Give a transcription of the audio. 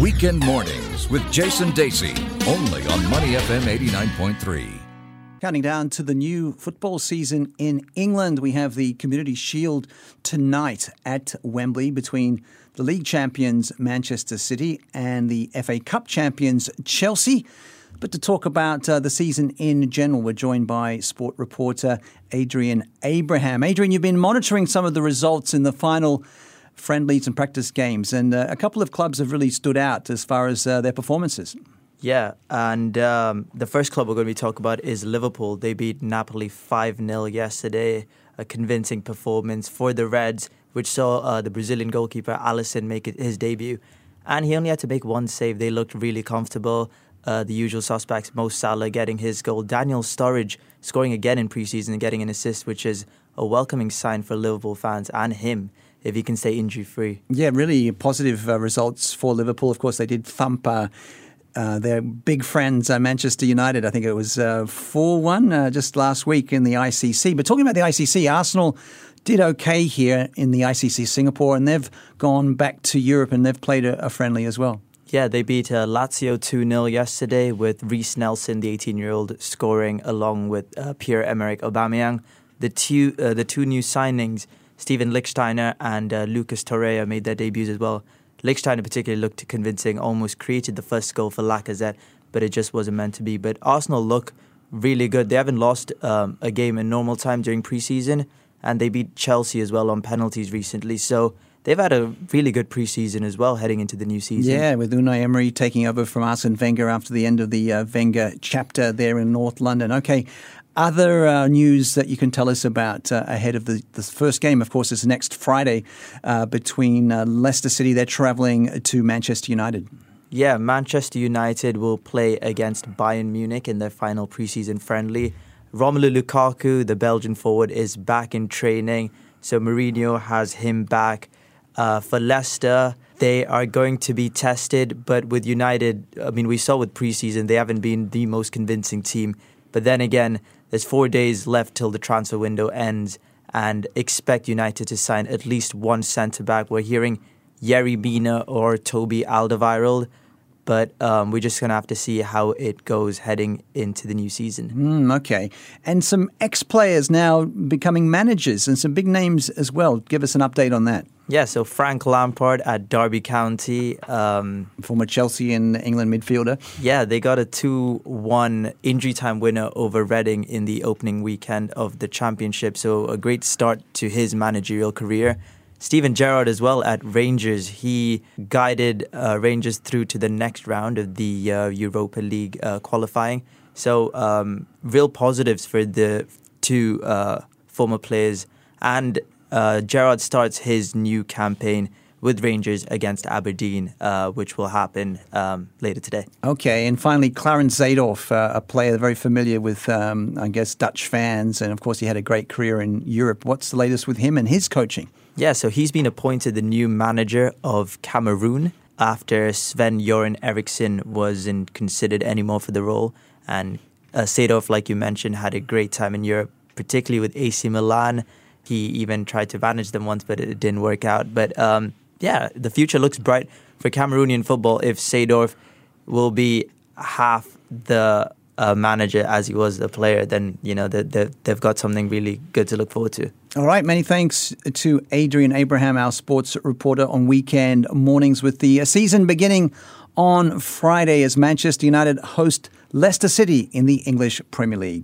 Weekend mornings with Jason Dacey, only on Money FM 89.3. Counting down to the new football season in England, we have the Community Shield tonight at Wembley between the league champions Manchester City and the FA Cup champions Chelsea. But to talk about uh, the season in general, we're joined by sport reporter Adrian Abraham. Adrian, you've been monitoring some of the results in the final friendlies and practice games, and uh, a couple of clubs have really stood out as far as uh, their performances. Yeah, and um, the first club we're going to be talking about is Liverpool. They beat Napoli 5 0 yesterday. A convincing performance for the Reds, which saw uh, the Brazilian goalkeeper Alisson make his debut. And he only had to make one save. They looked really comfortable. Uh, the usual suspects, Mo Salah getting his goal, Daniel Sturridge scoring again in preseason and getting an assist, which is a welcoming sign for Liverpool fans and him if he can stay injury free. Yeah, really positive uh, results for Liverpool. Of course, they did thump. Uh, uh, their big friends, uh, Manchester United, I think it was uh, 4 1 uh, just last week in the ICC. But talking about the ICC, Arsenal did okay here in the ICC Singapore, and they've gone back to Europe and they've played a, a friendly as well. Yeah, they beat uh, Lazio 2 0 yesterday with Reiss Nelson, the 18 year old, scoring along with uh, Pierre Emerick Aubameyang. The two, the two new signings Steven Lichtsteiner and uh, Lucas Torreira made their debuts as well. Lichtsteiner particularly looked convincing, almost created the first goal for Lacazette, but it just wasn't meant to be. But Arsenal look really good. They haven't lost um, a game in normal time during preseason, and they beat Chelsea as well on penalties recently. So they've had a really good preseason as well heading into the new season. Yeah, with Unai Emery taking over from Arsene Wenger after the end of the uh, Wenger chapter there in North London. Okay, other uh, news that you can tell us about uh, ahead of the, the first game, of course, is next Friday uh, between uh, Leicester City. They're travelling to Manchester United. Yeah, Manchester United will play against Bayern Munich in their final preseason friendly. Romelu Lukaku, the Belgian forward, is back in training, so Mourinho has him back. Uh, for Leicester, they are going to be tested, but with United, I mean, we saw with preseason, they haven't been the most convincing team. But then again, there's four days left till the transfer window ends, and expect United to sign at least one centre back. We're hearing Yerry Mina or Toby Alderweireld, but um, we're just going to have to see how it goes heading into the new season. Mm, okay. And some ex players now becoming managers and some big names as well. Give us an update on that. Yeah, so Frank Lampard at Derby County. Um, Former Chelsea and England midfielder. Yeah, they got a 2 1 injury time winner over Reading in the opening weekend of the Championship. So a great start to his managerial career. Steven Gerrard as well at Rangers. He guided uh, Rangers through to the next round of the uh, Europa League uh, qualifying. So um, real positives for the two uh, former players and uh, Gerrard starts his new campaign with Rangers against Aberdeen, uh, which will happen um, later today. Okay, and finally, Clarence Seedorf, uh, a player very familiar with, um, I guess, Dutch fans, and of course, he had a great career in Europe. What's the latest with him and his coaching? Yeah, so he's been appointed the new manager of Cameroon after Sven Göran Eriksson wasn't considered anymore for the role. And uh, like you mentioned, had a great time in Europe, particularly with AC Milan he even tried to manage them once, but it didn't work out. But um, yeah, the future looks bright for Cameroonian football if Seedorf will be half the manager as he was a player, then you know they, they've got something really good to look forward to. All right, many thanks to Adrian Abraham, our sports reporter on weekend mornings, with the season beginning on Friday as Manchester United host Leicester City in the English Premier League.